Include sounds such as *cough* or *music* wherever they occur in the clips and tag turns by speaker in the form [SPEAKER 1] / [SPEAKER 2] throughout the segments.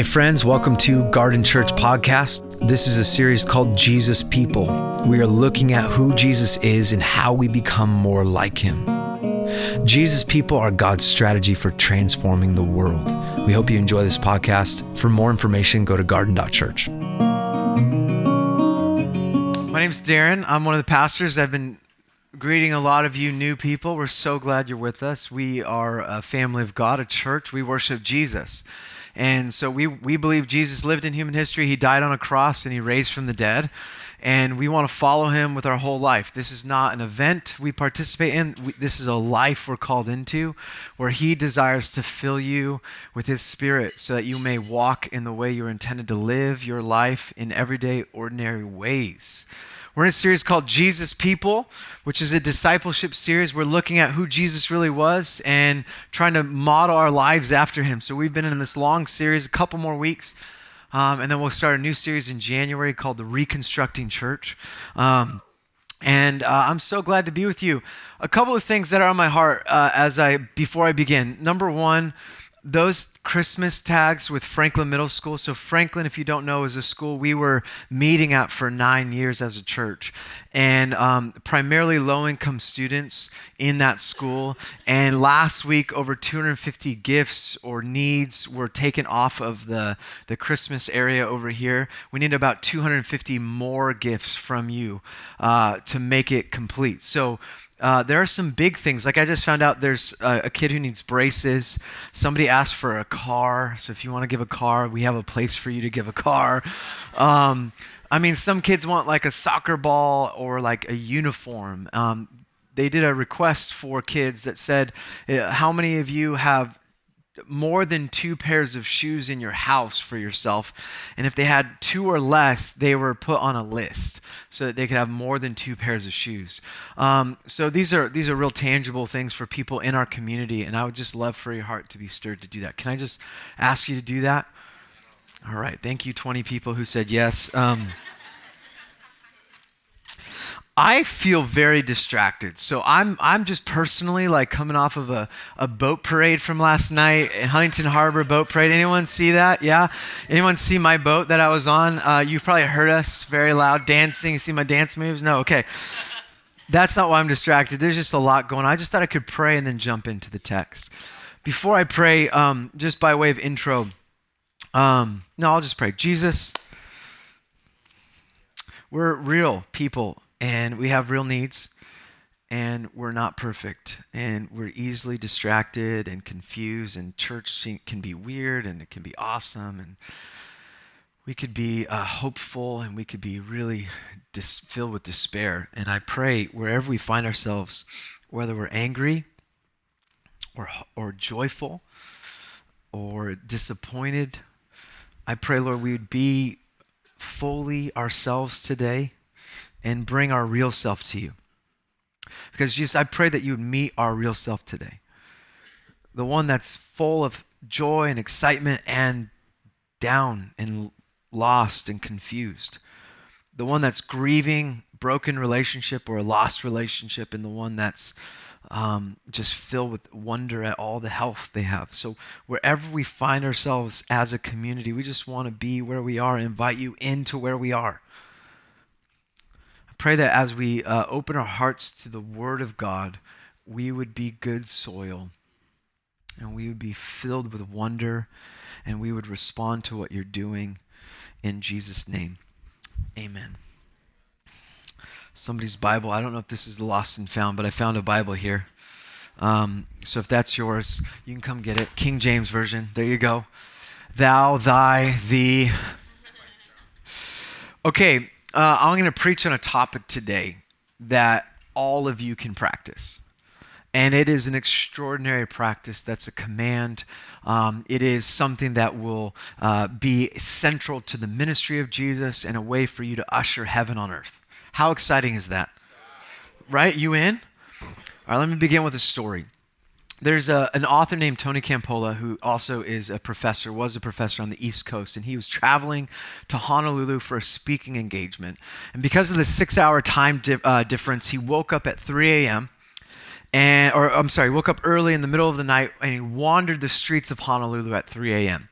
[SPEAKER 1] Hey, friends, welcome to Garden Church Podcast. This is a series called Jesus People. We are looking at who Jesus is and how we become more like him. Jesus People are God's strategy for transforming the world. We hope you enjoy this podcast. For more information, go to garden.church. My name's Darren. I'm one of the pastors. I've been greeting a lot of you new people. We're so glad you're with us. We are a family of God, a church. We worship Jesus. And so we, we believe Jesus lived in human history. He died on a cross and he raised from the dead. And we want to follow him with our whole life. This is not an event we participate in. We, this is a life we're called into where he desires to fill you with his spirit so that you may walk in the way you're intended to live your life in everyday, ordinary ways. We're in a series called Jesus People, which is a discipleship series. We're looking at who Jesus really was and trying to model our lives after him. So we've been in this long series, a couple more weeks. Um, and then we'll start a new series in January called The Reconstructing Church. Um, and uh, I'm so glad to be with you. A couple of things that are on my heart uh, as I before I begin. Number one, those Christmas tags with Franklin Middle School. So, Franklin, if you don't know, is a school we were meeting at for nine years as a church, and um, primarily low income students in that school. And last week, over 250 gifts or needs were taken off of the, the Christmas area over here. We need about 250 more gifts from you uh, to make it complete. So, uh, there are some big things. Like I just found out there's a, a, kid who needs braces. Somebody asked for a car. So if you want to give a car, we have a place for you to give a car. Um, I mean, some kids want like a soccer ball or like a uniform. Um, they did a request for kids that said, uh, How many of you have more than two pairs of shoes in your house for yourself. And if they had two or less, they were put on a list so that they could have more than two pairs of shoes. Um, so these are these are real tangible things for people in our community, and I would just love for your heart to be stirred to do that. Can I just ask you to do that? All right. Thank you, 20 people who said yes. Um, I feel very distracted. So I'm I'm just personally like coming off of a, a boat parade from last night in Huntington Harbor boat parade. Anyone see that? Yeah? Anyone see my boat that I was on? Uh, you probably heard us very loud dancing. See my dance moves? No, okay. That's not why I'm distracted. There's just a lot going on. I just thought I could pray and then jump into the text. Before I pray, um, just by way of intro, um, no, I'll just pray. Jesus, we're real people and we have real needs and we're not perfect and we're easily distracted and confused and church can be weird and it can be awesome and we could be uh, hopeful and we could be really dis- filled with despair. And i pray wherever we find ourselves whether we're angry or, or joyful or disappointed i pray lord we would be fully ourselves today and bring our real self to you. Because Jesus, I pray that you would meet our real self today. The one that's full of joy and excitement and down and lost and confused. The one that's grieving broken relationship or a lost relationship, and the one that's um, just filled with wonder at all the health they have. So, wherever we find ourselves as a community, we just want to be where we are invite you into where we are pray that as we uh, open our hearts to the Word of God, we would be good soil and we would be filled with wonder and we would respond to what you're doing in Jesus' name. Amen. Somebody's Bible, I don't know if this is lost and found, but I found a Bible here. Um, so if that's yours, you can come get it. King James Version. There you go. Thou, thy, thee. Okay, uh, I'm going to preach on a topic today that all of you can practice. And it is an extraordinary practice that's a command. Um, it is something that will uh, be central to the ministry of Jesus and a way for you to usher heaven on earth. How exciting is that? Right? You in? All right, let me begin with a story there's a, an author named Tony Campolo who also is a professor, was a professor on the East Coast, and he was traveling to Honolulu for a speaking engagement. And because of the six hour time di- uh, difference, he woke up at 3 a.m. And, or I'm sorry, woke up early in the middle of the night and he wandered the streets of Honolulu at 3 a.m.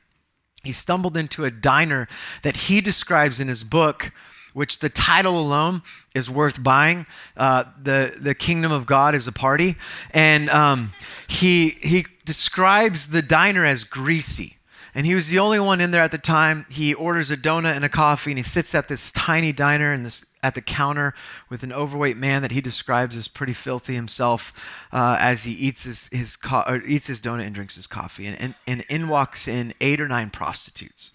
[SPEAKER 1] he stumbled into a diner that he describes in his book which the title alone is worth buying. Uh, the the kingdom of God is a party, and um, he he describes the diner as greasy. And he was the only one in there at the time. He orders a donut and a coffee, and he sits at this tiny diner in this at the counter with an overweight man that he describes as pretty filthy himself uh, as he eats his, his co- eats his donut and drinks his coffee. And, and, and in walks in eight or nine prostitutes.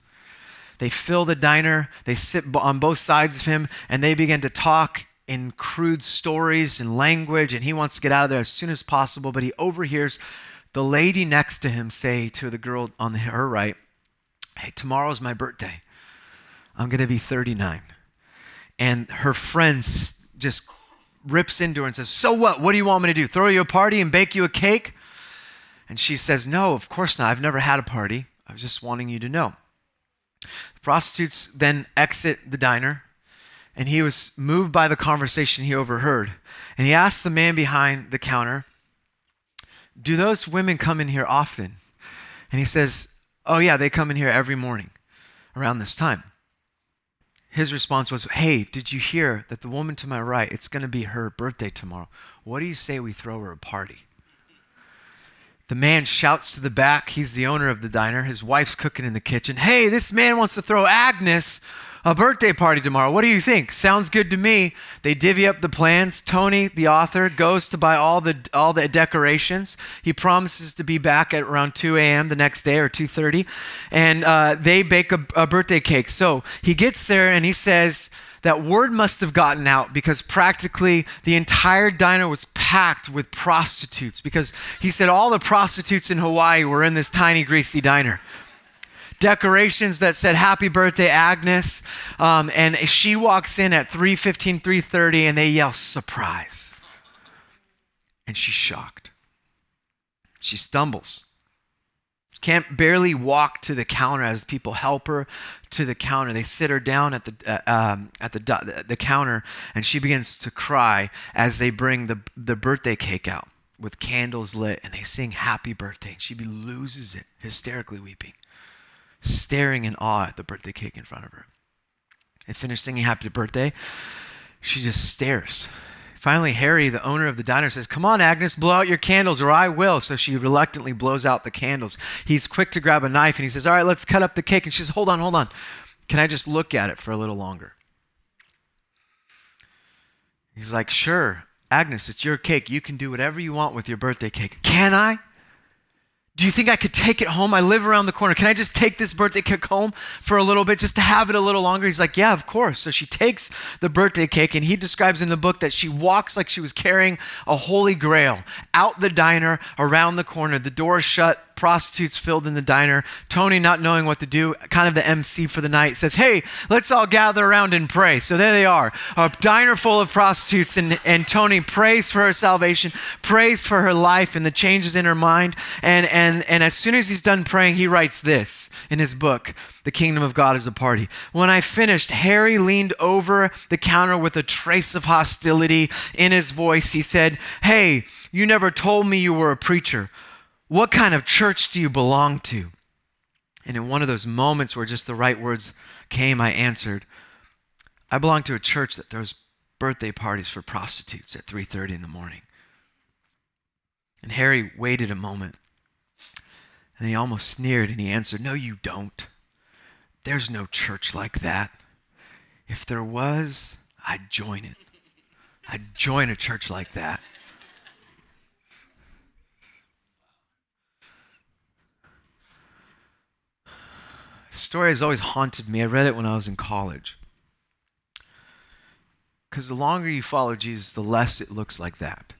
[SPEAKER 1] They fill the diner, they sit on both sides of him, and they begin to talk in crude stories and language, and he wants to get out of there as soon as possible, but he overhears the lady next to him say to the girl on her right, Hey, tomorrow's my birthday. I'm going to be 39. And her friend just rips into her and says, So what? What do you want me to do? Throw you a party and bake you a cake? And she says, No, of course not. I've never had a party. I was just wanting you to know. The prostitutes then exit the diner, and he was moved by the conversation he overheard. And he asked the man behind the counter, Do those women come in here often? And he says, Oh, yeah, they come in here every morning around this time. His response was, Hey, did you hear that the woman to my right, it's going to be her birthday tomorrow? What do you say we throw her a party? The man shouts to the back. He's the owner of the diner. His wife's cooking in the kitchen. Hey, this man wants to throw Agnes a birthday party tomorrow. What do you think? Sounds good to me. They divvy up the plans. Tony, the author, goes to buy all the all the decorations. He promises to be back at around 2 a.m. the next day or 2:30, and uh, they bake a, a birthday cake. So he gets there and he says that word must have gotten out because practically the entire diner was packed with prostitutes because he said all the prostitutes in Hawaii were in this tiny, greasy diner. Decorations that said "Happy Birthday, Agnes," um, and she walks in at 3:15, 3:30, and they yell "Surprise!" And she's shocked. She stumbles can't barely walk to the counter as people help her to the counter. They sit her down at the uh, um, at the the counter, and she begins to cry as they bring the the birthday cake out with candles lit, and they sing "Happy Birthday." And She loses it, hysterically weeping, staring in awe at the birthday cake in front of her. They finish singing "Happy Birthday." She just stares Finally, Harry, the owner of the diner, says, Come on, Agnes, blow out your candles, or I will. So she reluctantly blows out the candles. He's quick to grab a knife and he says, All right, let's cut up the cake. And she says, Hold on, hold on. Can I just look at it for a little longer? He's like, Sure, Agnes, it's your cake. You can do whatever you want with your birthday cake. Can I? Do you think I could take it home? I live around the corner. Can I just take this birthday cake home for a little bit just to have it a little longer? He's like, Yeah, of course. So she takes the birthday cake, and he describes in the book that she walks like she was carrying a holy grail out the diner, around the corner. The door shut, prostitutes filled in the diner. Tony, not knowing what to do, kind of the MC for the night, says, Hey, let's all gather around and pray. So there they are, a diner full of prostitutes, and, and Tony prays for her salvation, prays for her life and the changes in her mind. And, and, and as soon as he's done praying, he writes this in his book The Kingdom of God is a Party. When I finished, Harry leaned over the counter with a trace of hostility in his voice. He said, Hey, you never told me you were a preacher. What kind of church do you belong to? And in one of those moments where just the right words came, I answered, I belong to a church that throws birthday parties for prostitutes at 3:30 in the morning. And Harry waited a moment. And he almost sneered and he answered, "No you don't. There's no church like that. If there was, I'd join it. I'd join a church like that." Story has always haunted me. I read it when I was in college. Because the longer you follow Jesus, the less it looks like that.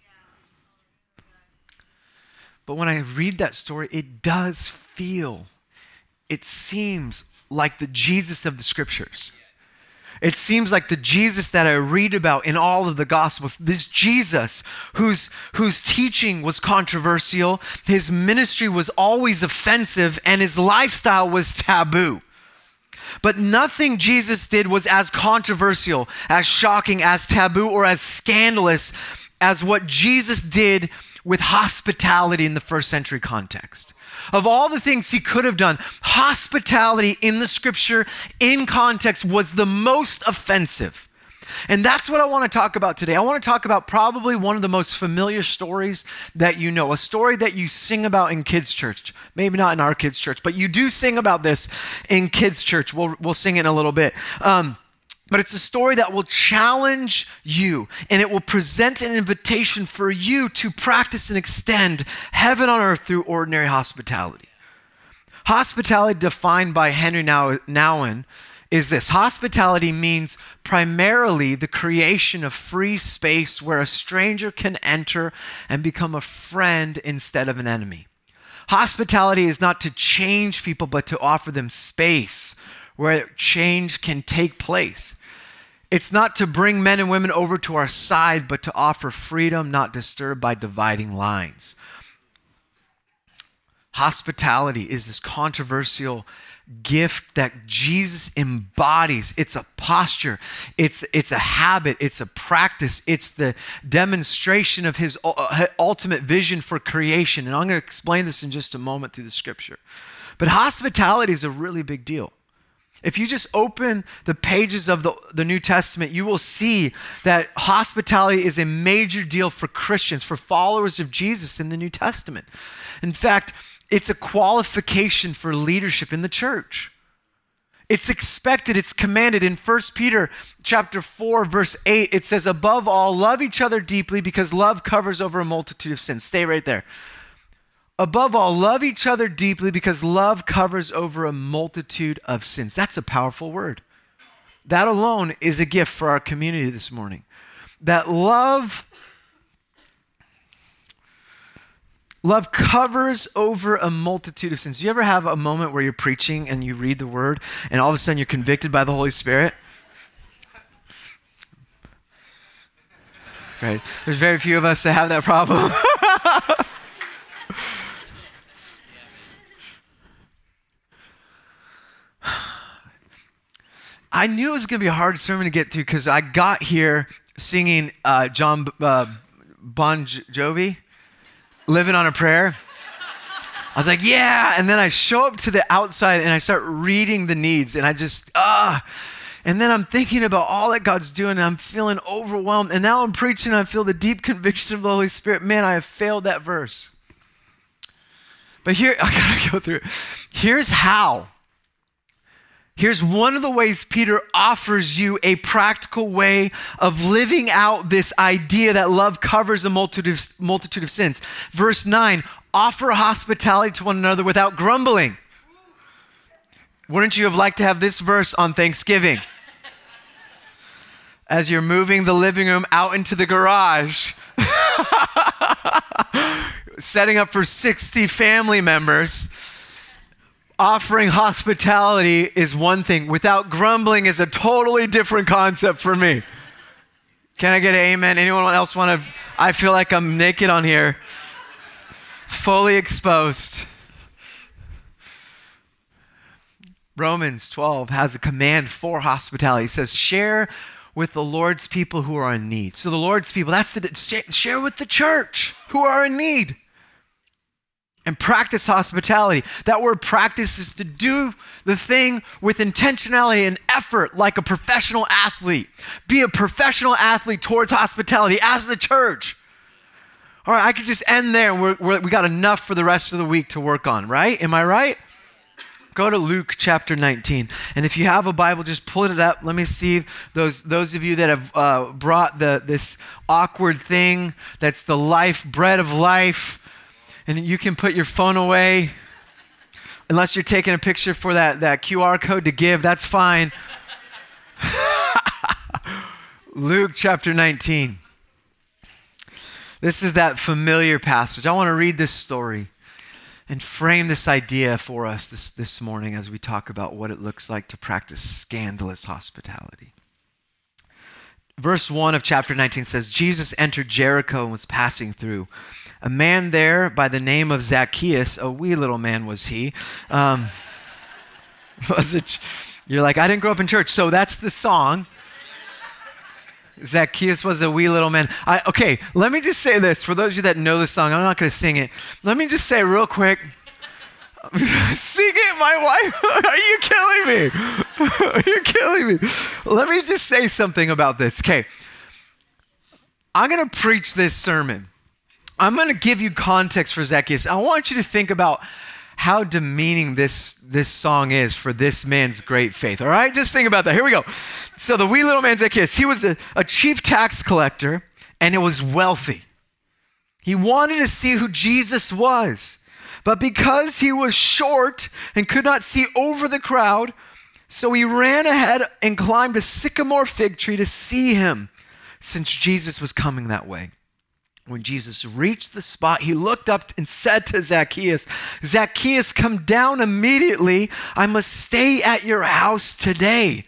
[SPEAKER 1] But when I read that story, it does feel, it seems like the Jesus of the scriptures. It seems like the Jesus that I read about in all of the Gospels, this Jesus whose, whose teaching was controversial, his ministry was always offensive, and his lifestyle was taboo. But nothing Jesus did was as controversial, as shocking, as taboo, or as scandalous as what Jesus did with hospitality in the first century context. Of all the things he could have done, hospitality in the scripture, in context, was the most offensive. And that's what I want to talk about today. I want to talk about probably one of the most familiar stories that you know, a story that you sing about in kids' church. Maybe not in our kids' church, but you do sing about this in kids' church. We'll, we'll sing it in a little bit. Um, but it's a story that will challenge you and it will present an invitation for you to practice and extend heaven on earth through ordinary hospitality. Hospitality, defined by Henri Nouwen, is this hospitality means primarily the creation of free space where a stranger can enter and become a friend instead of an enemy. Hospitality is not to change people, but to offer them space where change can take place. It's not to bring men and women over to our side, but to offer freedom not disturbed by dividing lines. Hospitality is this controversial gift that Jesus embodies. It's a posture, it's, it's a habit, it's a practice, it's the demonstration of his uh, ultimate vision for creation. And I'm going to explain this in just a moment through the scripture. But hospitality is a really big deal. If you just open the pages of the, the New Testament, you will see that hospitality is a major deal for Christians, for followers of Jesus in the New Testament. In fact, it's a qualification for leadership in the church. It's expected, it's commanded in 1 Peter chapter 4 verse 8 it says above all love each other deeply because love covers over a multitude of sins. Stay right there. Above all love each other deeply because love covers over a multitude of sins. That's a powerful word. That alone is a gift for our community this morning. That love Love covers over a multitude of sins. Do you ever have a moment where you're preaching and you read the word and all of a sudden you're convicted by the Holy Spirit? Right? There's very few of us that have that problem. *laughs* I knew it was going to be a hard sermon to get through because I got here singing uh, Jon uh, Bon Jovi living on a prayer. I was like, yeah. And then I show up to the outside and I start reading the needs and I just, ah. And then I'm thinking about all that God's doing and I'm feeling overwhelmed. And now I'm preaching I feel the deep *laughs* conviction of the Holy Spirit. Man, I have failed that verse. But here, *laughs* I gotta go through. Here's how Here's one of the ways Peter offers you a practical way of living out this idea that love covers a multitude of, multitude of sins. Verse 9 offer hospitality to one another without grumbling. Wouldn't you have liked to have this verse on Thanksgiving? *laughs* As you're moving the living room out into the garage, *laughs* setting up for 60 family members offering hospitality is one thing, without grumbling is a totally different concept for me. Can I get amen? Anyone else want to? I feel like I'm naked on here, fully exposed. Romans 12 has a command for hospitality. It says, share with the Lord's people who are in need. So the Lord's people, that's the share with the church who are in need and practice hospitality. That word practice is to do the thing with intentionality and effort like a professional athlete. Be a professional athlete towards hospitality as the church. All right, I could just end there we're, we're, we got enough for the rest of the week to work on, right? Am I right? Go to Luke chapter 19. And if you have a Bible, just pull it up. Let me see those, those of you that have uh, brought the, this awkward thing that's the life, bread of life and you can put your phone away unless you're taking a picture for that, that QR code to give, that's fine. *laughs* Luke chapter 19. This is that familiar passage. I want to read this story and frame this idea for us this, this morning as we talk about what it looks like to practice scandalous hospitality. Verse 1 of chapter 19 says Jesus entered Jericho and was passing through a man there by the name of Zacchaeus, a wee little man was he. Um, *laughs* was it? You're like, I didn't grow up in church. So that's the song. Zacchaeus was a wee little man. I, okay, let me just say this. For those of you that know the song, I'm not going to sing it. Let me just say real quick. *laughs* sing it, my wife. *laughs* Are you killing me? Are you killing me? Let me just say something about this. Okay. I'm going to preach this sermon. I'm going to give you context for Zacchaeus. I want you to think about how demeaning this, this song is for this man's great faith. All right, just think about that. Here we go. So, the wee little man Zacchaeus, he was a, a chief tax collector and it was wealthy. He wanted to see who Jesus was. But because he was short and could not see over the crowd, so he ran ahead and climbed a sycamore fig tree to see him, since Jesus was coming that way. When Jesus reached the spot, he looked up and said to Zacchaeus, Zacchaeus, come down immediately. I must stay at your house today.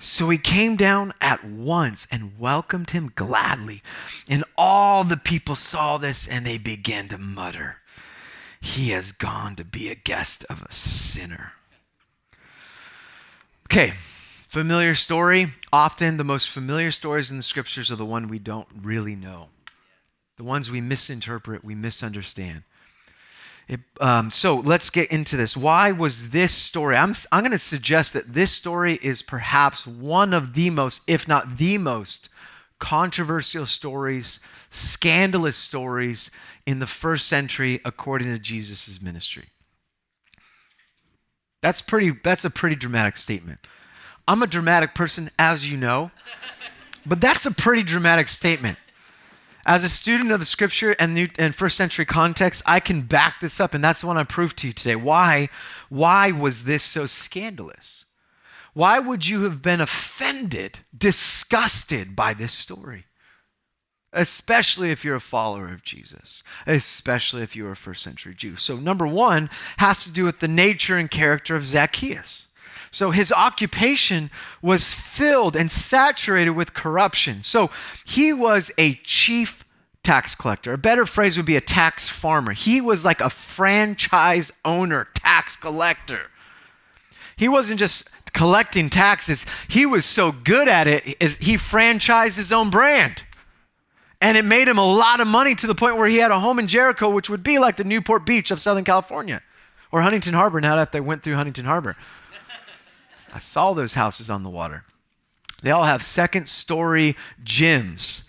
[SPEAKER 1] So he came down at once and welcomed him gladly. And all the people saw this and they began to mutter, He has gone to be a guest of a sinner. Okay, familiar story. Often the most familiar stories in the scriptures are the one we don't really know the ones we misinterpret, we misunderstand. It, um, so let's get into this. Why was this story? I'm, I'm going to suggest that this story is perhaps one of the most, if not the most, controversial stories, scandalous stories in the first century according to Jesus' ministry. That's pretty that's a pretty dramatic statement. I'm a dramatic person as you know, but that's a pretty dramatic statement. As a student of the scripture and, new, and first century context, I can back this up, and that's what I prove to you today. Why? Why was this so scandalous? Why would you have been offended, disgusted by this story? Especially if you're a follower of Jesus, especially if you're a first century Jew. So, number one has to do with the nature and character of Zacchaeus. So his occupation was filled and saturated with corruption. So he was a chief tax collector. A better phrase would be a tax farmer. He was like a franchise owner, tax collector. He wasn't just collecting taxes, he was so good at it, he franchised his own brand. And it made him a lot of money to the point where he had a home in Jericho, which would be like the Newport Beach of Southern California or Huntington Harbor now that they went through Huntington Harbor. I saw those houses on the water. They all have second story gyms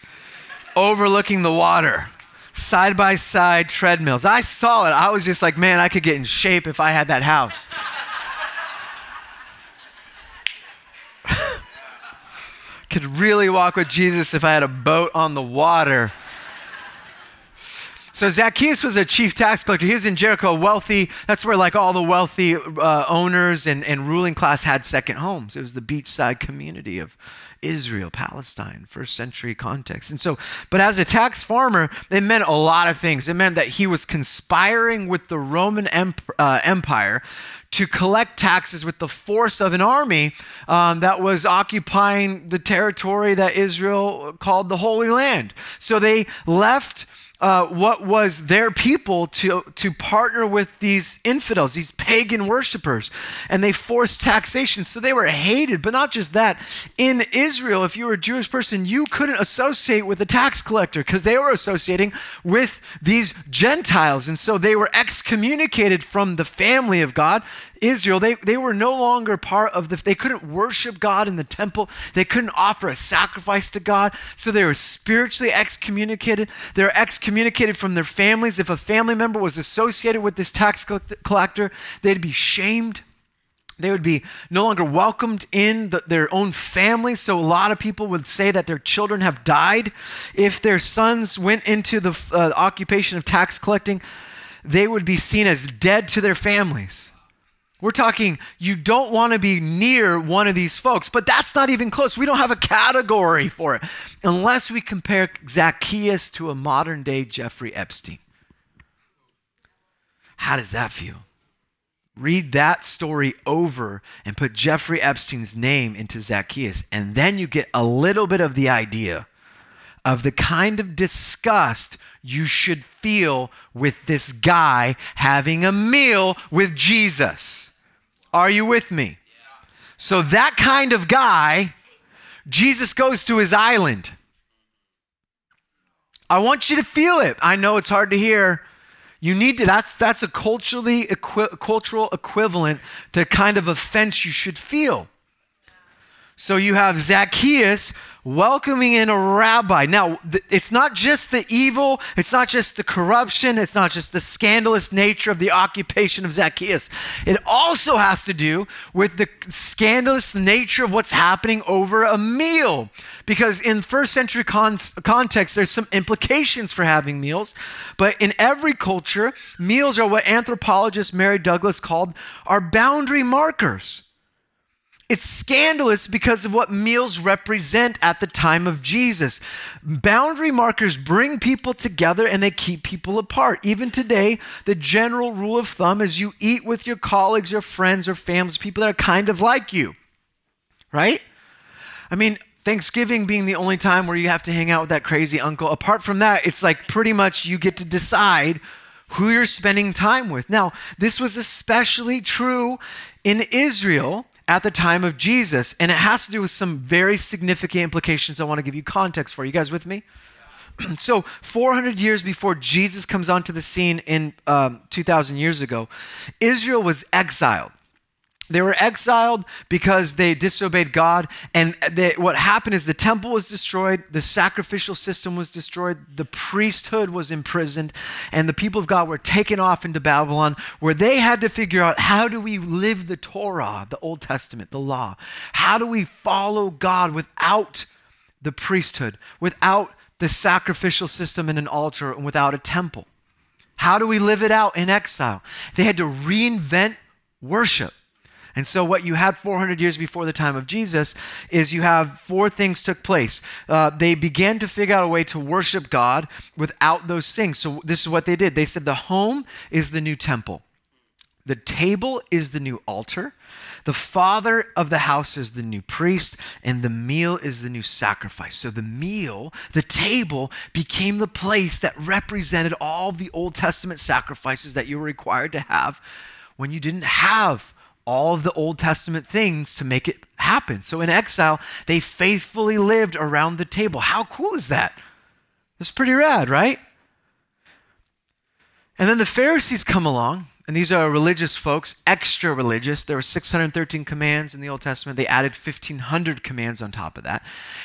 [SPEAKER 1] overlooking the water, side by side treadmills. I saw it. I was just like, man, I could get in shape if I had that house. *laughs* could really walk with Jesus if I had a boat on the water. So Zacchaeus was a chief tax collector. He was in Jericho, wealthy. That's where like all the wealthy uh, owners and, and ruling class had second homes. It was the beachside community of Israel, Palestine, first century context. And so, but as a tax farmer, it meant a lot of things. It meant that he was conspiring with the Roman emp- uh, Empire to collect taxes with the force of an army um, that was occupying the territory that Israel called the Holy Land. So they left uh, what was their people to, to partner with these infidels, these pagan worshipers, and they forced taxation. So they were hated. But not just that. In Israel, if you were a Jewish person, you couldn't associate with a tax collector because they were associating with these Gentiles. And so they were excommunicated from the family of God Israel, they, they were no longer part of the, they couldn't worship God in the temple. They couldn't offer a sacrifice to God. So they were spiritually excommunicated. They're excommunicated from their families. If a family member was associated with this tax collector, they'd be shamed. They would be no longer welcomed in the, their own family. So, a lot of people would say that their children have died. If their sons went into the uh, occupation of tax collecting, they would be seen as dead to their families. We're talking, you don't want to be near one of these folks, but that's not even close. We don't have a category for it unless we compare Zacchaeus to a modern day Jeffrey Epstein. How does that feel? Read that story over and put Jeffrey Epstein's name into Zacchaeus, and then you get a little bit of the idea of the kind of disgust you should feel with this guy having a meal with Jesus. Are you with me? So, that kind of guy, Jesus goes to his island. I want you to feel it. I know it's hard to hear. You need to, that's, that's a culturally, equi- cultural equivalent to kind of offense you should feel. So you have Zacchaeus welcoming in a rabbi. Now, th- it's not just the evil, it's not just the corruption, it's not just the scandalous nature of the occupation of Zacchaeus. It also has to do with the scandalous nature of what's happening over a meal. Because in first century con- context, there's some implications for having meals. But in every culture, meals are what anthropologist Mary Douglas called our boundary markers. It's scandalous because of what meals represent at the time of Jesus. Boundary markers bring people together and they keep people apart. Even today, the general rule of thumb is you eat with your colleagues, your friends, or families, people that are kind of like you, right? I mean, Thanksgiving being the only time where you have to hang out with that crazy uncle. Apart from that, it's like pretty much you get to decide who you're spending time with. Now, this was especially true in Israel at the time of Jesus. And it has to do with some very significant implications I want to give you context for. You guys with me? *clears throat* so 400 years before jesus comes onto the scene in um, 2000 years ago israel was exiled they were exiled because they disobeyed God. And they, what happened is the temple was destroyed, the sacrificial system was destroyed, the priesthood was imprisoned, and the people of God were taken off into Babylon, where they had to figure out how do we live the Torah, the Old Testament, the law? How do we follow God without the priesthood, without the sacrificial system and an altar, and without a temple? How do we live it out in exile? They had to reinvent worship. And so, what you had 400 years before the time of Jesus is you have four things took place. Uh, they began to figure out a way to worship God without those things. So, this is what they did. They said the home is the new temple, the table is the new altar, the father of the house is the new priest, and the meal is the new sacrifice. So, the meal, the table, became the place that represented all the Old Testament sacrifices that you were required to have when you didn't have all of the Old Testament things to make it happen. So in exile, they faithfully lived around the table. How cool is that? That's pretty rad, right? And then the Pharisees come along and these are religious folks, extra religious. There were 613 commands in the Old Testament. They added 1,500 commands on top of that.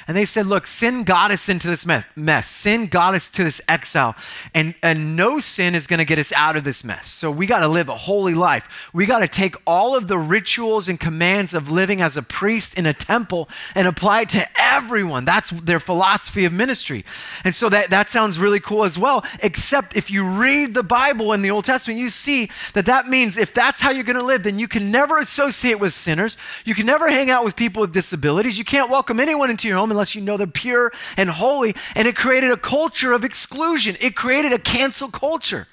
[SPEAKER 1] And they said, look, sin got us into this mess. Sin got us to this exile. And, and no sin is going to get us out of this mess. So we got to live a holy life. We got to take all of the rituals and commands of living as a priest in a temple and apply it to everyone. That's their philosophy of ministry. And so that, that sounds really cool as well. Except if you read the Bible in the Old Testament, you see that that means if that's how you're going to live, then you can never associate with sinners. You can never hang out with people with disabilities. You can't welcome anyone into your home unless you know they're pure and holy. And it created a culture of exclusion, it created a cancel culture.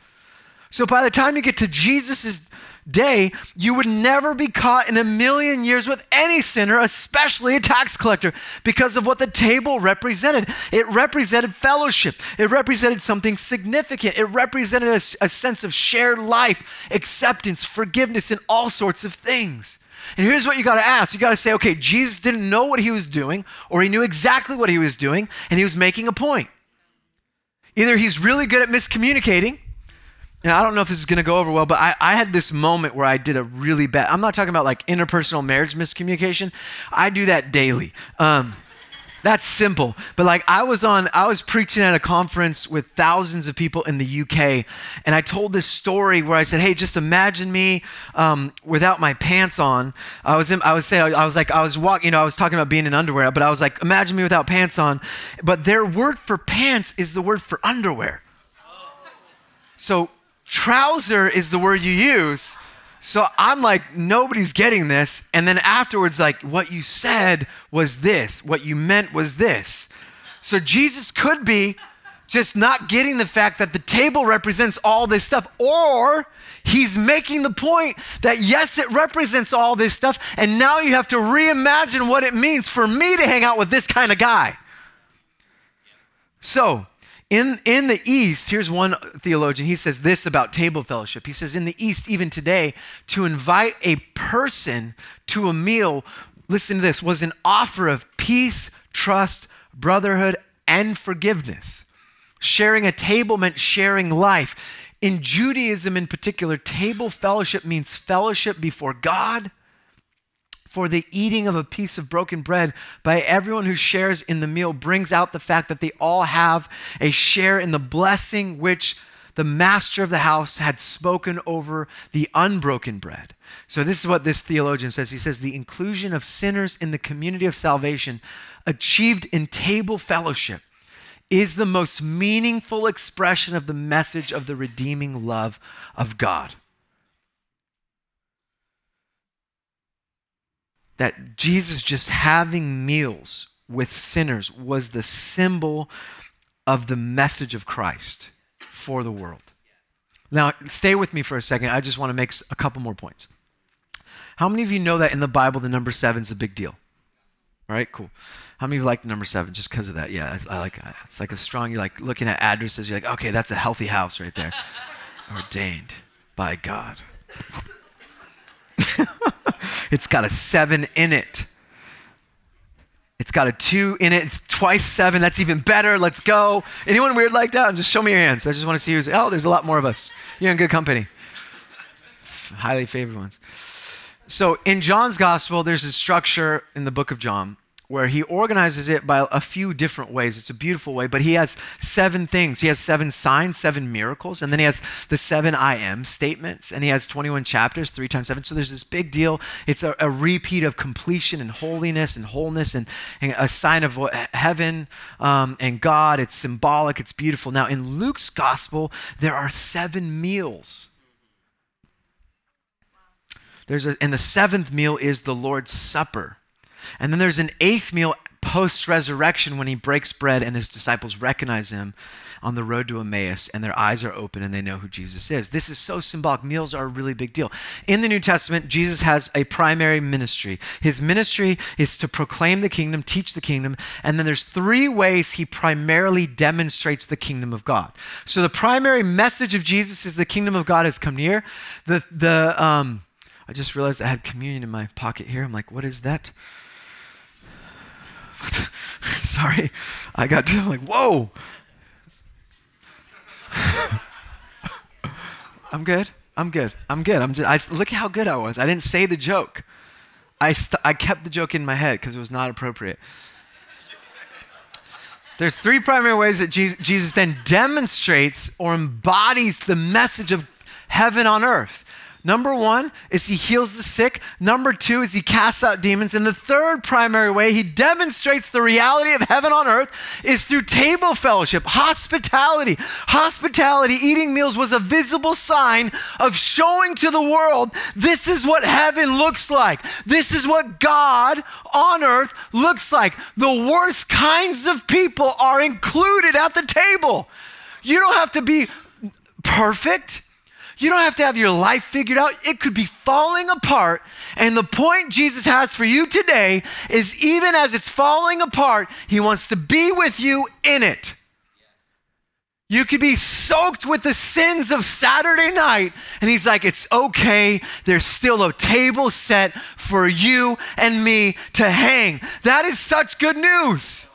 [SPEAKER 1] So by the time you get to Jesus' day, you would never be caught in a million years with any sinner, especially a tax collector, because of what the table represented. It represented fellowship, it represented something significant, it represented a, a sense of shared life, acceptance, forgiveness, and all sorts of things. And here's what you got to ask. You got to say, okay, Jesus didn't know what he was doing, or he knew exactly what he was doing, and he was making a point. Either he's really good at miscommunicating, and I don't know if this is going to go over well, but I, I had this moment where I did a really bad, I'm not talking about like interpersonal marriage miscommunication. I do that daily. Um, that's simple. But like I was on, I was preaching at a conference with thousands of people in the UK, and I told this story where I said, "Hey, just imagine me um, without my pants on." I was, in, I was saying, I was like, I was walking, you know, I was talking about being in underwear, but I was like, imagine me without pants on. But their word for pants is the word for underwear. So trouser is the word you use. So I'm like, nobody's getting this. And then afterwards, like, what you said was this. What you meant was this. So Jesus could be just not getting the fact that the table represents all this stuff, or he's making the point that yes, it represents all this stuff, and now you have to reimagine what it means for me to hang out with this kind of guy. So, in, in the East, here's one theologian, he says this about table fellowship. He says, In the East, even today, to invite a person to a meal listen to this, was an offer of peace, trust, brotherhood, and forgiveness. Sharing a table meant sharing life. In Judaism, in particular, table fellowship means fellowship before God for the eating of a piece of broken bread by everyone who shares in the meal brings out the fact that they all have a share in the blessing which the master of the house had spoken over the unbroken bread. So, this is what this theologian says. He says, The inclusion of sinners in the community of salvation achieved in table fellowship is the most meaningful expression of the message of the redeeming love of God. That Jesus just having meals with sinners was the symbol of the message of Christ for the world. Now, stay with me for a second. I just want to make a couple more points. How many of you know that in the Bible the number seven is a big deal? All right, cool. How many of you like the number seven just because of that? Yeah, I, I like it. It's like a strong, you're like looking at addresses, you're like, okay, that's a healthy house right there. *laughs* Ordained by God. *laughs* it's got a seven in it. It's got a two in it. It's twice seven. That's even better. Let's go. Anyone weird like that? Just show me your hands. I just want to see who's. Oh, there's a lot more of us. You're in good company. Highly favored ones. So in John's gospel, there's a structure in the book of John where he organizes it by a few different ways. It's a beautiful way, but he has seven things. He has seven signs, seven miracles, and then he has the seven I am statements, and he has 21 chapters, three times seven. So there's this big deal. It's a, a repeat of completion and holiness and wholeness and, and a sign of what, heaven um, and God. It's symbolic, it's beautiful. Now, in Luke's gospel, there are seven meals. There's a, and the seventh meal is the Lord's Supper. And then there's an eighth meal post resurrection when he breaks bread and his disciples recognize him on the road to Emmaus and their eyes are open and they know who Jesus is. This is so symbolic. Meals are a really big deal. In the New Testament, Jesus has a primary ministry. His ministry is to proclaim the kingdom, teach the kingdom, and then there's three ways he primarily demonstrates the kingdom of God. So the primary message of Jesus is the kingdom of God has come near. The the um I just realized I had communion in my pocket here. I'm like, what is that? *laughs* Sorry. I got I'm like, whoa. *laughs* I'm good. I'm good. I'm good. I'm just, I, look at how good I was. I didn't say the joke. I, st- I kept the joke in my head because it was not appropriate. There's three primary ways that Jesus, Jesus then demonstrates or embodies the message of heaven on earth. Number one is he heals the sick. Number two is he casts out demons. And the third primary way he demonstrates the reality of heaven on earth is through table fellowship, hospitality. Hospitality, eating meals was a visible sign of showing to the world this is what heaven looks like. This is what God on earth looks like. The worst kinds of people are included at the table. You don't have to be perfect. You don't have to have your life figured out. It could be falling apart. And the point Jesus has for you today is even as it's falling apart, he wants to be with you in it. You could be soaked with the sins of Saturday night. And he's like, it's okay. There's still a table set for you and me to hang. That is such good news.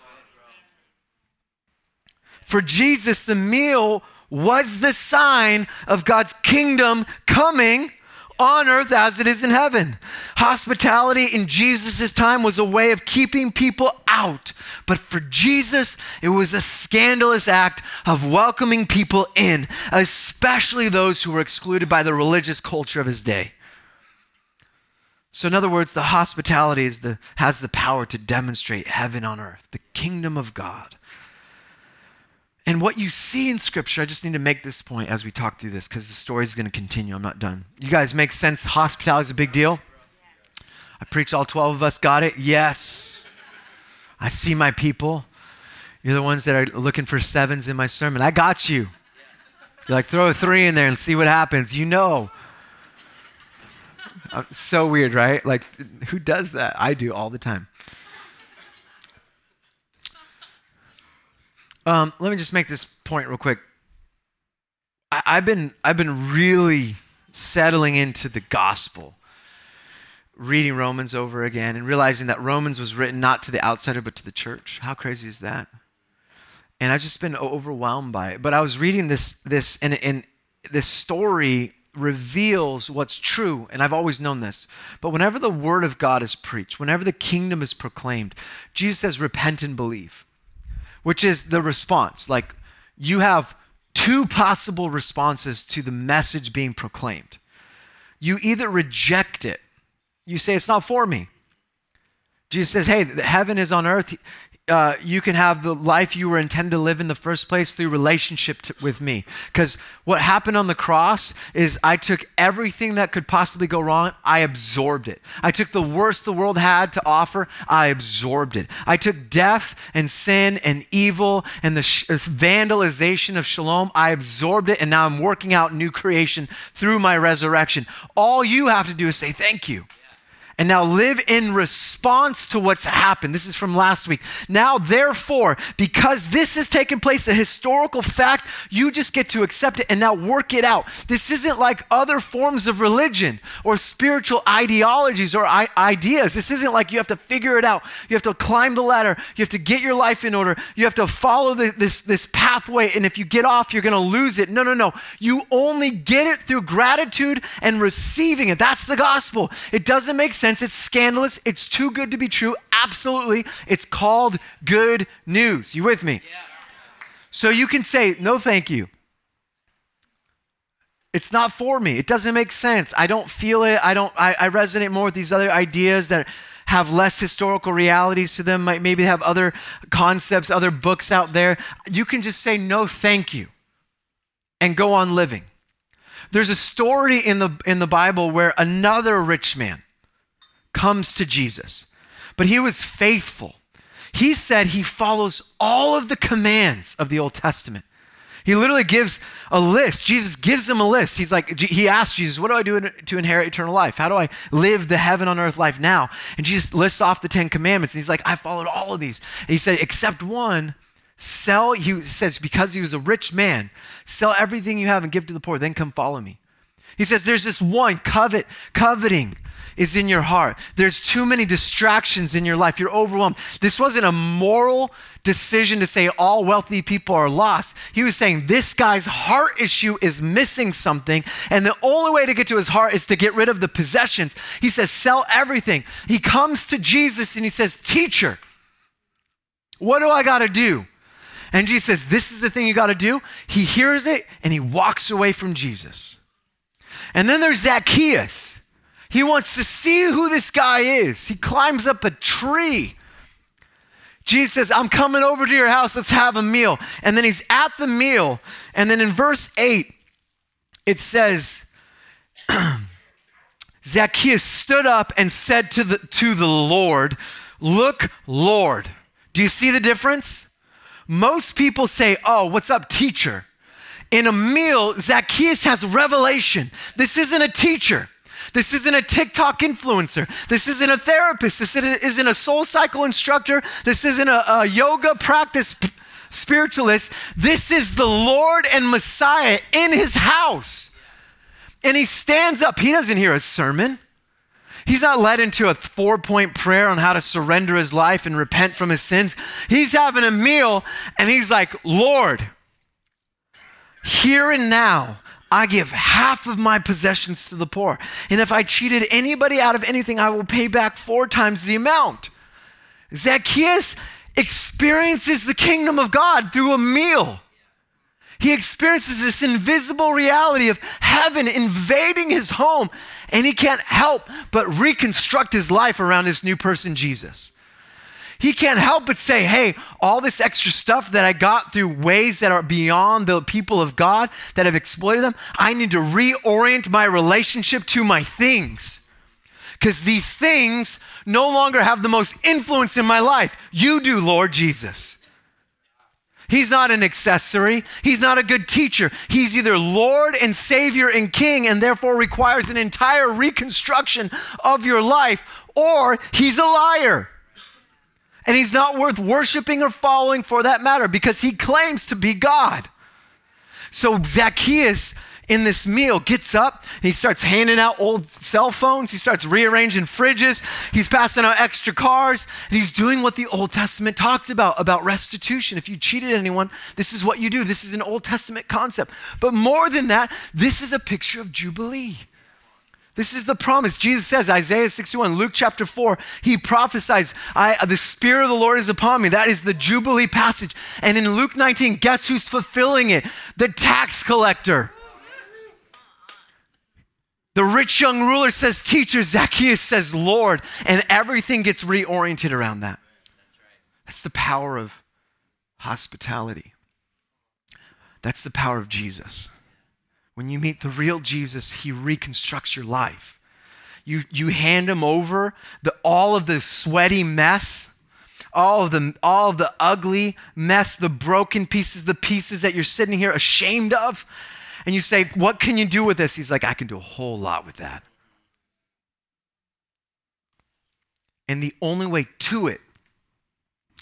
[SPEAKER 1] For Jesus, the meal was the sign of God's kingdom coming on earth as it is in heaven. Hospitality in Jesus' time was a way of keeping people out. But for Jesus, it was a scandalous act of welcoming people in, especially those who were excluded by the religious culture of his day. So, in other words, the hospitality the, has the power to demonstrate heaven on earth, the kingdom of God. And what you see in Scripture, I just need to make this point as we talk through this because the story is going to continue. I'm not done. You guys make sense? Hospitality is a big deal. I preach all 12 of us. Got it? Yes. I see my people. You're the ones that are looking for sevens in my sermon. I got you. You're like, throw a three in there and see what happens. You know. Uh, so weird, right? Like, who does that? I do all the time. Um, let me just make this point real quick. I, I've been I've been really settling into the gospel. reading Romans over again and realizing that Romans was written not to the outsider but to the church. How crazy is that? And I've just been overwhelmed by it. But I was reading this this and, and this story reveals what's true, and I've always known this. But whenever the word of God is preached, whenever the kingdom is proclaimed, Jesus says, repent and believe, which is the response. Like you have two possible responses to the message being proclaimed. You either reject it you say, It's not for me. Jesus says, Hey, heaven is on earth uh, you can have the life you were intended to live in the first place through relationship with me. Because what happened on the cross is I took everything that could possibly go wrong, I absorbed it. I took the worst the world had to offer, I absorbed it. I took death and sin and evil and the sh- vandalization of shalom, I absorbed it, and now I'm working out new creation through my resurrection. All you have to do is say thank you and now live in response to what's happened. This is from last week. Now, therefore, because this has taken place, a historical fact, you just get to accept it and now work it out. This isn't like other forms of religion or spiritual ideologies or I- ideas. This isn't like you have to figure it out. You have to climb the ladder. You have to get your life in order. You have to follow the, this, this pathway. And if you get off, you're going to lose it. No, no, no. You only get it through gratitude and receiving it. That's the gospel. It doesn't make sense sense. It's scandalous. It's too good to be true. Absolutely. It's called good news. You with me? Yeah. So you can say, no, thank you. It's not for me. It doesn't make sense. I don't feel it. I don't I, I resonate more with these other ideas that have less historical realities to them, might maybe have other concepts, other books out there. You can just say no thank you and go on living. There's a story in the in the Bible where another rich man comes to Jesus. But he was faithful. He said he follows all of the commands of the Old Testament. He literally gives a list. Jesus gives him a list. He's like, he asks Jesus, What do I do to inherit eternal life? How do I live the heaven on earth life now? And Jesus lists off the Ten Commandments. And he's like, I followed all of these. And he said, Except one, sell, he says, because he was a rich man, sell everything you have and give to the poor, then come follow me. He says, There's this one, covet, coveting is in your heart. There's too many distractions in your life. You're overwhelmed. This wasn't a moral decision to say all wealthy people are lost. He was saying this guy's heart issue is missing something, and the only way to get to his heart is to get rid of the possessions. He says, sell everything. He comes to Jesus and he says, Teacher, what do I got to do? And Jesus says, This is the thing you got to do. He hears it and he walks away from Jesus. And then there's Zacchaeus. He wants to see who this guy is. He climbs up a tree. Jesus says, I'm coming over to your house. Let's have a meal. And then he's at the meal. And then in verse 8, it says, *clears throat* Zacchaeus stood up and said to the, to the Lord, Look, Lord. Do you see the difference? Most people say, Oh, what's up, teacher? In a meal, Zacchaeus has revelation. This isn't a teacher. This isn't a TikTok influencer. This isn't a therapist. This isn't a SoulCycle instructor. This isn't a, a yoga practice spiritualist. This is the Lord and Messiah in his house. And he stands up. He doesn't hear a sermon. He's not led into a four point prayer on how to surrender his life and repent from his sins. He's having a meal and he's like, Lord, here and now, I give half of my possessions to the poor. And if I cheated anybody out of anything, I will pay back four times the amount. Zacchaeus experiences the kingdom of God through a meal. He experiences this invisible reality of heaven invading his home, and he can't help but reconstruct his life around this new person, Jesus. He can't help but say, hey, all this extra stuff that I got through ways that are beyond the people of God that have exploited them, I need to reorient my relationship to my things. Because these things no longer have the most influence in my life. You do, Lord Jesus. He's not an accessory. He's not a good teacher. He's either Lord and Savior and King and therefore requires an entire reconstruction of your life, or he's a liar and he's not worth worshiping or following for that matter because he claims to be God. So Zacchaeus in this meal gets up he starts handing out old cell phones. He starts rearranging fridges. He's passing out extra cars. And he's doing what the Old Testament talked about, about restitution. If you cheated anyone, this is what you do. This is an Old Testament concept. But more than that, this is a picture of Jubilee. This is the promise. Jesus says, Isaiah 61, Luke chapter 4, he prophesies, uh, The Spirit of the Lord is upon me. That is the Jubilee passage. And in Luke 19, guess who's fulfilling it? The tax collector. The rich young ruler says, Teacher, Zacchaeus says, Lord, and everything gets reoriented around that. That's the power of hospitality. That's the power of Jesus. When you meet the real Jesus, he reconstructs your life. You, you hand him over the, all of the sweaty mess, all of, the, all of the ugly mess, the broken pieces, the pieces that you're sitting here ashamed of. And you say, What can you do with this? He's like, I can do a whole lot with that. And the only way to it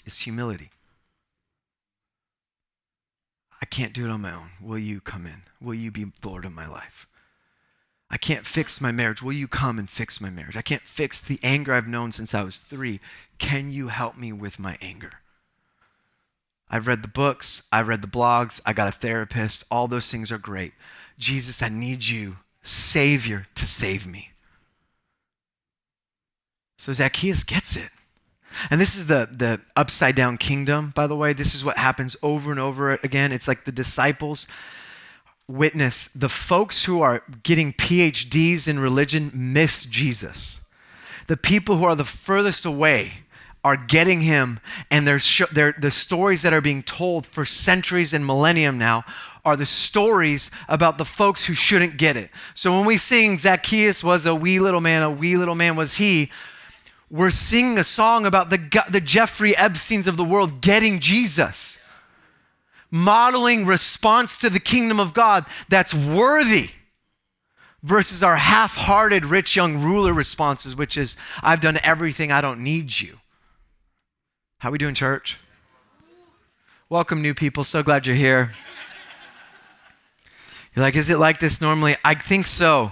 [SPEAKER 1] is humility. I can't do it on my own. Will you come in? Will you be Lord of my life? I can't fix my marriage. Will you come and fix my marriage? I can't fix the anger I've known since I was three. Can you help me with my anger? I've read the books, I've read the blogs, I got a therapist. All those things are great. Jesus, I need you, Savior, to save me. So Zacchaeus gets it. And this is the, the upside down kingdom, by the way. This is what happens over and over again. It's like the disciples witness the folks who are getting PhDs in religion miss Jesus. The people who are the furthest away are getting him, and they're, sh- they're, the stories that are being told for centuries and millennium now are the stories about the folks who shouldn't get it. So when we sing Zacchaeus was a wee little man, a wee little man was he, we're singing a song about the, the Jeffrey Epsteins of the world getting Jesus, modeling response to the kingdom of God that's worthy versus our half hearted rich young ruler responses, which is, I've done everything, I don't need you. How we doing, church? Welcome, new people. So glad you're here. You're like, is it like this normally? I think so.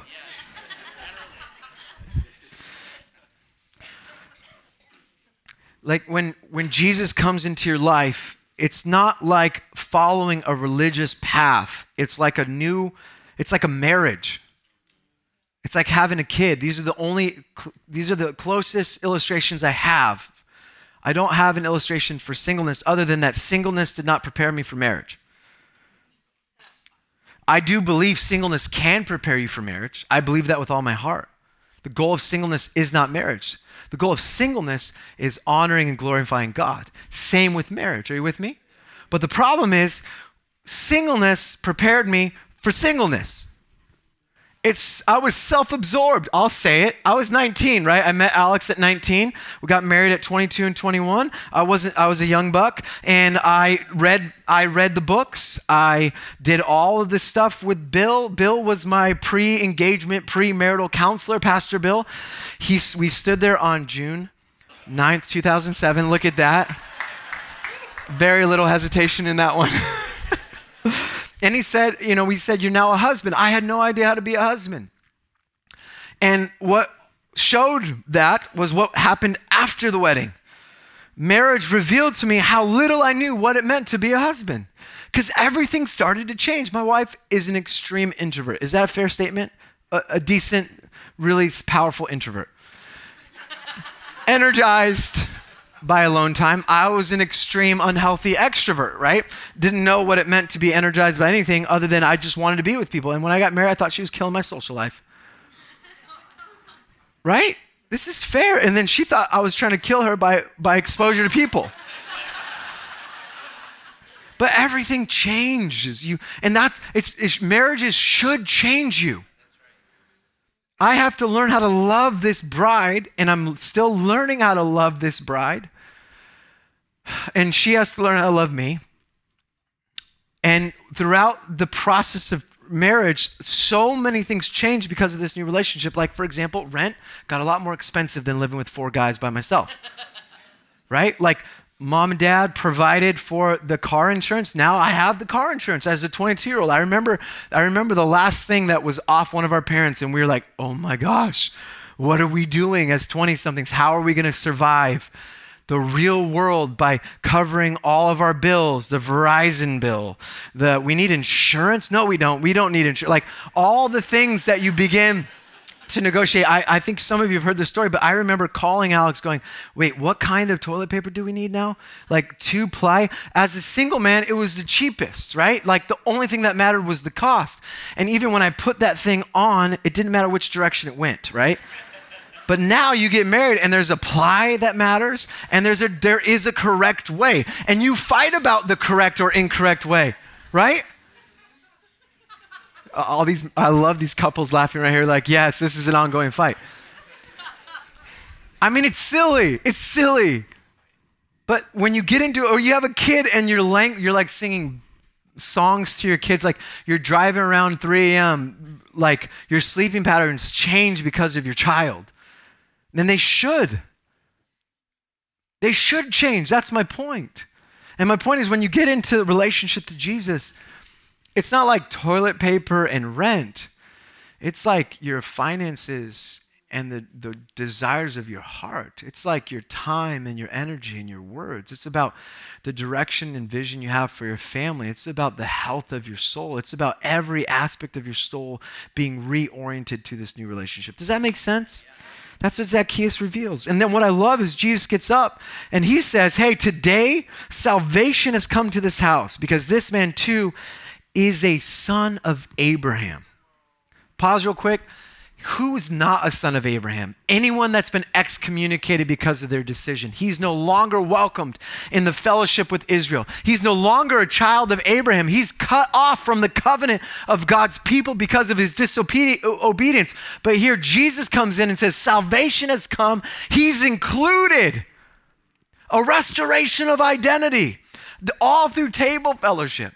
[SPEAKER 1] like when when Jesus comes into your life, it's not like following a religious path. It's like a new it's like a marriage. It's like having a kid. These are the only these are the closest illustrations I have. I don't have an illustration for singleness other than that singleness did not prepare me for marriage. I do believe singleness can prepare you for marriage. I believe that with all my heart. The goal of singleness is not marriage. The goal of singleness is honoring and glorifying God. Same with marriage. Are you with me? But the problem is, singleness prepared me for singleness. It's I was self-absorbed. I'll say it. I was 19, right? I met Alex at 19. We got married at 22 and 21. I wasn't I was a young buck and I read I read the books. I did all of this stuff with Bill. Bill was my pre-engagement, pre-marital counselor, Pastor Bill. He we stood there on June 9th, 2007. Look at that. Very little hesitation in that one. *laughs* And he said, You know, we said, You're now a husband. I had no idea how to be a husband. And what showed that was what happened after the wedding. Marriage revealed to me how little I knew what it meant to be a husband because everything started to change. My wife is an extreme introvert. Is that a fair statement? A, a decent, really powerful introvert. *laughs* Energized, by alone time. I was an extreme unhealthy extrovert, right? Didn't know what it meant to be energized by anything other than I just wanted to be with people. And when I got married, I thought she was killing my social life. *laughs* Right? This is fair. And then she thought I was trying to kill her by, by exposure to people. *laughs* but everything changes you and that's it's, it's marriages should change you I have to learn how to love this bride, and I'm still learning how to love this bride and she has to learn how to love me. And throughout the process of marriage, so many things changed because of this new relationship. Like, for example, rent got a lot more expensive than living with four guys by myself. *laughs* right? Like, mom and dad provided for the car insurance. Now I have the car insurance as a 22 year old. I remember, I remember the last thing that was off one of our parents, and we were like, oh my gosh, what are we doing as 20 somethings? How are we going to survive? The real world by covering all of our bills, the Verizon bill, the we need insurance? No, we don't. We don't need insurance. Like all the things that you begin to negotiate. I, I think some of you have heard this story, but I remember calling Alex going, wait, what kind of toilet paper do we need now? Like two ply? As a single man, it was the cheapest, right? Like the only thing that mattered was the cost. And even when I put that thing on, it didn't matter which direction it went, right? But now you get married and there's a ply that matters and there's a there is a correct way. And you fight about the correct or incorrect way, right? all these, I love these couples laughing right here, like, yes, this is an ongoing fight. I mean, it's silly. It's silly. But when you get into, or you have a kid and you're, lang- you're like singing songs to your kids, like you're driving around 3 a.m., like your sleeping patterns change because of your child, then they should. They should change. That's my point. And my point is when you get into the relationship to Jesus, it's not like toilet paper and rent. It's like your finances and the, the desires of your heart. It's like your time and your energy and your words. It's about the direction and vision you have for your family. It's about the health of your soul. It's about every aspect of your soul being reoriented to this new relationship. Does that make sense? That's what Zacchaeus reveals. And then what I love is Jesus gets up and he says, Hey, today salvation has come to this house because this man too is a son of Abraham. Pause real quick. Who is not a son of Abraham? Anyone that's been excommunicated because of their decision. He's no longer welcomed in the fellowship with Israel. He's no longer a child of Abraham. He's cut off from the covenant of God's people because of his disobedience. But here Jesus comes in and says, Salvation has come. He's included. A restoration of identity, all through table fellowship.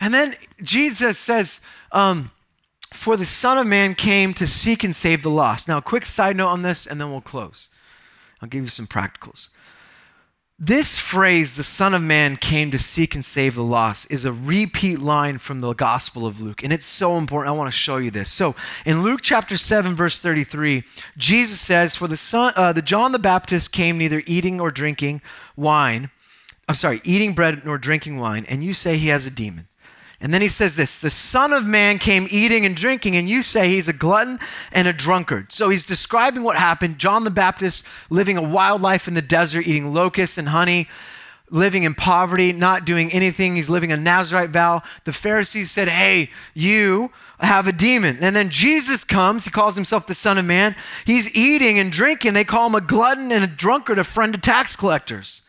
[SPEAKER 1] And then Jesus says, um, For the Son of Man came to seek and save the lost. Now, a quick side note on this, and then we'll close. I'll give you some practicals. This phrase, the Son of Man came to seek and save the lost, is a repeat line from the Gospel of Luke. And it's so important. I want to show you this. So in Luke chapter 7, verse 33, Jesus says, For the son, uh, the John the Baptist came neither eating or drinking wine, I'm sorry, eating bread nor drinking wine, and you say he has a demon. And then he says this The Son of Man came eating and drinking, and you say he's a glutton and a drunkard. So he's describing what happened. John the Baptist living a wild life in the desert, eating locusts and honey, living in poverty, not doing anything. He's living a Nazarite vow. The Pharisees said, Hey, you have a demon. And then Jesus comes. He calls himself the Son of Man. He's eating and drinking. They call him a glutton and a drunkard, a friend of tax collectors.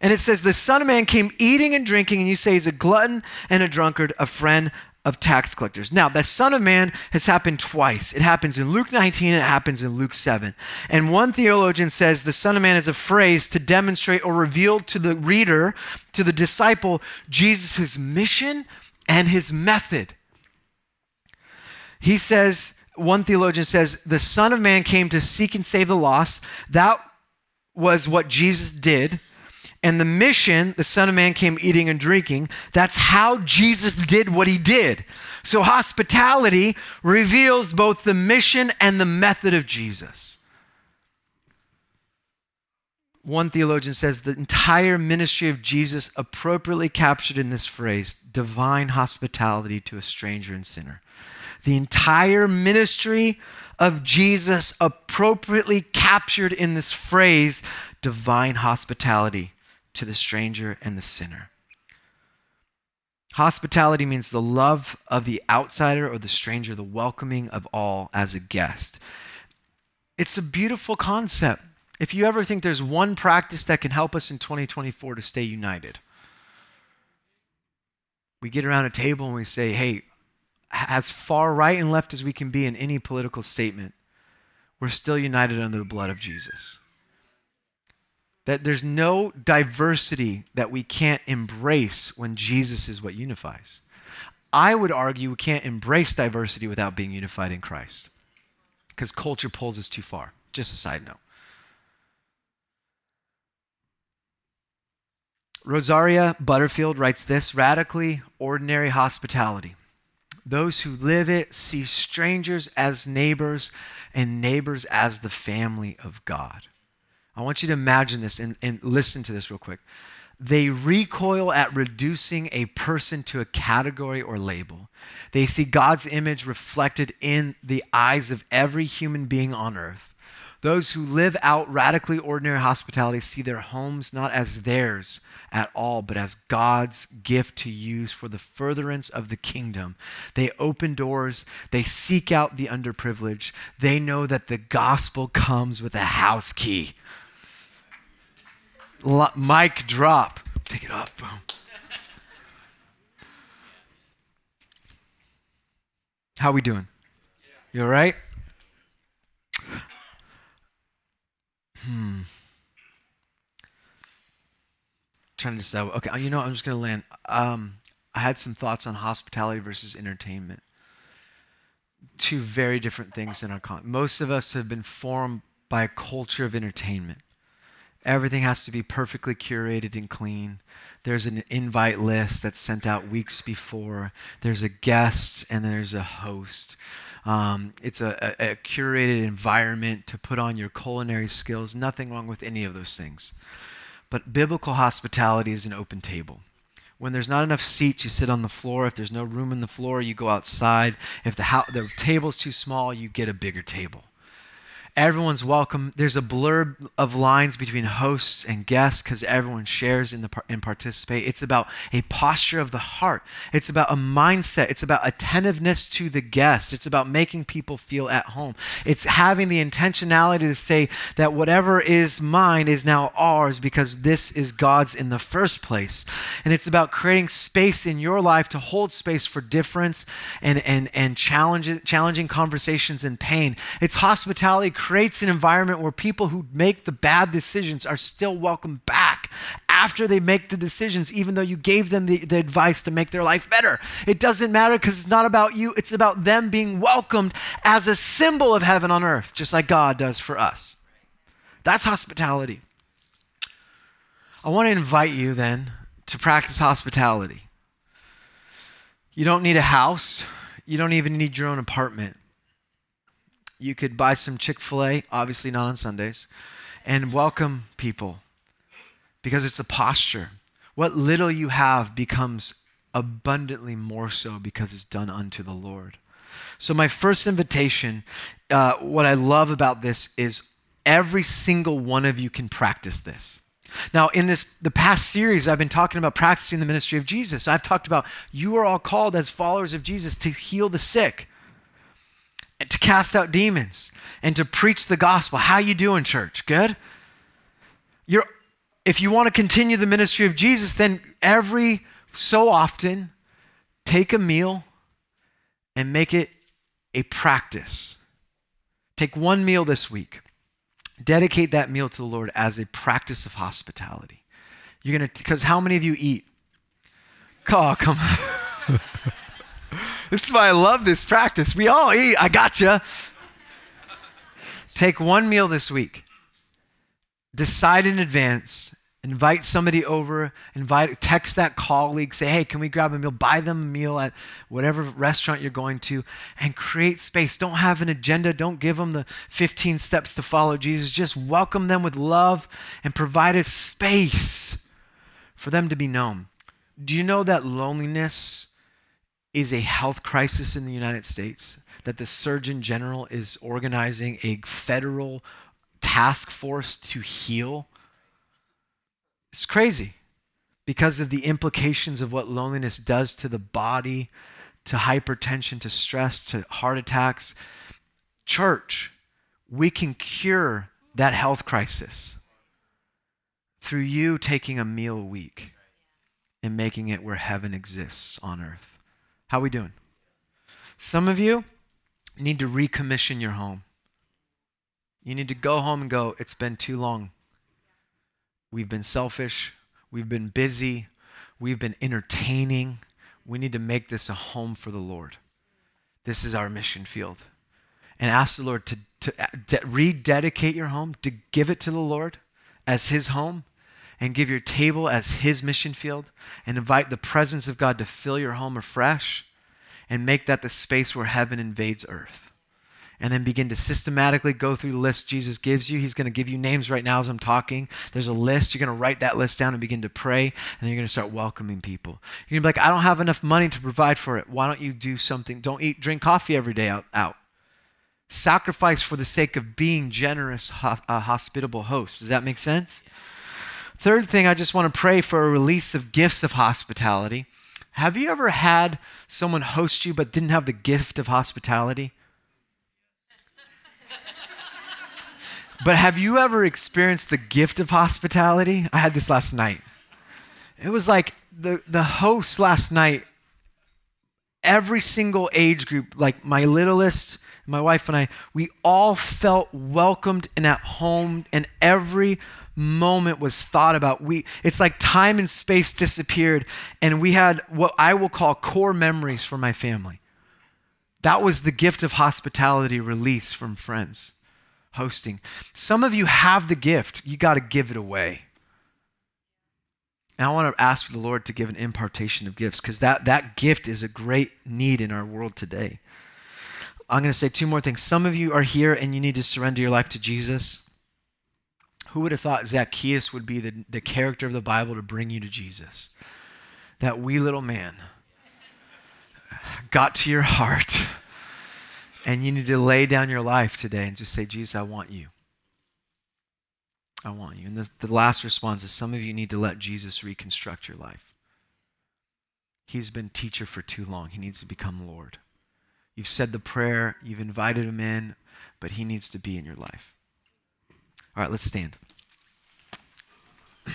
[SPEAKER 1] And it says, The Son of Man came eating and drinking, and you say he's a glutton and a drunkard, a friend of tax collectors. Now, the Son of Man has happened twice. It happens in Luke 19 and it happens in Luke 7. And one theologian says the Son of Man is a phrase to demonstrate or reveal to the reader, to the disciple, Jesus' mission and his method. He says, one theologian says, the Son of Man came to seek and save the lost. That was what Jesus did. And the mission, the Son of Man came eating and drinking, that's how Jesus did what he did. So hospitality reveals both the mission and the method of Jesus. One theologian says the entire ministry of Jesus appropriately captured in this phrase divine hospitality to a stranger and sinner. The entire ministry of Jesus appropriately captured in this phrase divine hospitality to the stranger and the sinner. Hospitality means the love of the outsider or the stranger, the welcoming of all as a guest. It's a beautiful concept. If you ever think there's one practice that can help us in 2024 to stay united, we get around a table and we say, hey, as far right and left as we can be in any political statement, we're still united under the blood of Jesus. That there's no diversity that we can't embrace when Jesus is what unifies. I would argue we can't embrace diversity without being unified in Christ because culture pulls us too far. Just a side note. Rosaria Butterfield writes this radically ordinary hospitality. Those who live it see strangers as neighbors and neighbors as the family of God. I want you to imagine this and, and listen to this real quick. They recoil at reducing a person to a category or label. They see God's image reflected in the eyes of every human being on earth. Those who live out radically ordinary hospitality see their homes not as theirs at all, but as God's gift to use for the furtherance of the kingdom. They open doors, they seek out the underprivileged. They know that the gospel comes with a house key. Mic drop. Take it off. Boom. How we doing? You all right? Hmm. Trying to decide. Okay, you know, I'm just going to land. Um, I had some thoughts on hospitality versus entertainment. Two very different things in our con. Most of us have been formed by a culture of entertainment. Everything has to be perfectly curated and clean. There's an invite list that's sent out weeks before. There's a guest and there's a host. Um, it's a, a, a curated environment to put on your culinary skills. Nothing wrong with any of those things. But biblical hospitality is an open table. When there's not enough seats, you sit on the floor. If there's no room in the floor, you go outside. If the, ho- the table's too small, you get a bigger table. Everyone's welcome. There's a blurb of lines between hosts and guests because everyone shares in the and participate. It's about a posture of the heart. It's about a mindset. It's about attentiveness to the guests. It's about making people feel at home. It's having the intentionality to say that whatever is mine is now ours because this is God's in the first place. And it's about creating space in your life to hold space for difference and and and challenge, challenging conversations and pain. It's hospitality creates an environment where people who make the bad decisions are still welcome back after they make the decisions, even though you gave them the, the advice to make their life better. It doesn't matter because it's not about you, it's about them being welcomed as a symbol of heaven on earth, just like God does for us. That's hospitality. I want to invite you then to practice hospitality. You don't need a house. You don't even need your own apartment you could buy some Chick fil A, obviously not on Sundays, and welcome people because it's a posture. What little you have becomes abundantly more so because it's done unto the Lord. So, my first invitation, uh, what I love about this is every single one of you can practice this. Now, in this the past series, I've been talking about practicing the ministry of Jesus. I've talked about you are all called as followers of Jesus to heal the sick, to cast out demons and to preach the gospel. How you doing, church? Good? You're, if you want to continue the ministry of Jesus, then every so often take a meal and make it a practice. Take one meal this week. Dedicate that meal to the Lord as a practice of hospitality. You're going to, because how many of you eat? Oh, come on. *laughs* This is why I love this practice. We all eat. I gotcha. Take one meal this week. Decide in advance. Invite somebody over. Invite, text that colleague. Say, hey, can we grab a meal? Buy them a meal at whatever restaurant you're going to, and create space. Don't have an agenda. Don't give them the 15 steps to follow Jesus. Just welcome them with love and provide a space for them to be known. Do you know that loneliness is a health crisis in the United States, that the Surgeon General is organizing a federal task force to heal. It's crazy because of the implications of what loneliness does to the body, to hypertension, to stress, to heart attacks. Church, we can cure that health crisis through you taking a meal a week and making it where heaven exists on earth. How we doing? Some of you need to recommission your home. You need to go home and go, it's been too long. We've been selfish. We've been busy. We've been entertaining. We need to make this a home for the Lord. This is our mission field. And ask the Lord to, to, to rededicate your home, to give it to the Lord as His home, and give your table as His mission field and invite the presence of God to fill your home afresh and make that the space where heaven invades earth and then begin to systematically go through the list Jesus gives you. He's going to give you names right now as I'm talking. There's a list. You're going to write that list down and begin to pray, and then you're going to start welcoming people. You're going to be like, I don't have enough money to provide for it. Why don't you do something? Don't eat, drink coffee every day out. out. Sacrifice for the sake of being generous, ho- uh, hospitable hosts. Does that make sense? Third thing, I just want to pray for a release of gifts of hospitality. Have you ever had someone host you but didn't have the gift of hospitality? But have you ever experienced the gift of hospitality? I had this last night. It was like the, the host last night, every single age group, like my littlest, my wife and I, we all felt welcomed and at home, and every moment was thought about. We it's like time and space disappeared, and we had what I will call core memories for my family. That was the gift of hospitality release from friends hosting. Some of you have the gift, you got to give it away. And I want to ask for the Lord to give an impartation of gifts because that, that gift is a great need in our world today. I'm going to say two more things. Some of you are here and you need to surrender your life to Jesus. Who would have thought Zacchaeus would be the, the character of the Bible to bring you to Jesus? That wee little man got to your heart and you need to lay down your life today and just say, Jesus, I want you. I want you. And the, the last response is some of you need to let Jesus reconstruct your life. He's been teacher for too long. He needs to become Lord. You've said the prayer, you've invited him in, but he needs to be in your life. All right, let's stand. *clears throat*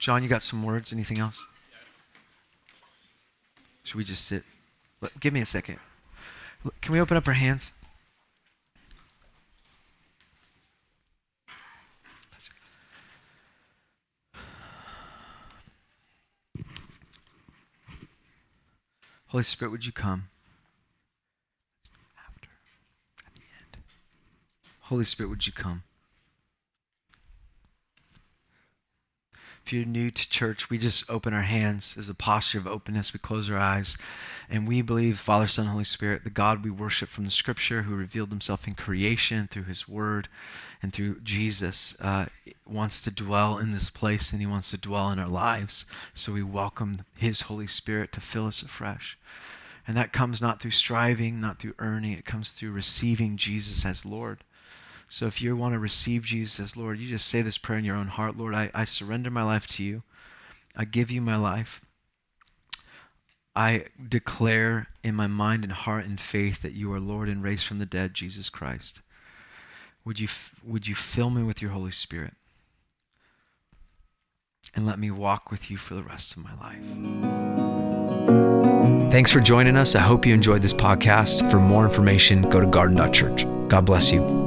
[SPEAKER 1] Jon, you got some words? Anything else? Should we just sit? Give me a second. Can we open up our hands? Holy Spirit, would you come? After, at the end. Holy Spirit, would you come? If you're new to church, we just open our hands as a posture of openness. We close our eyes. And we believe, Father, Son, Holy Spirit, the God we worship from the scripture, who revealed himself in creation through his word and through Jesus, uh, wants to dwell in this place and he wants to dwell in our lives. So we welcome his Holy Spirit to fill us afresh. And that comes not through striving, not through earning, it comes through receiving Jesus as Lord. So if you want to receive Jesus as Lord, you just say this prayer in your own heart Lord, I, I surrender my life to you. I give you my life. I declare in my mind and heart and faith that you are Lord and raised from the dead, Jesus Christ. Would you, would you fill me with your Holy Spirit? And let me walk with you for the rest of my life. Thanks for joining us. I hope you enjoyed this podcast. For more information, go to garden.church. God bless you.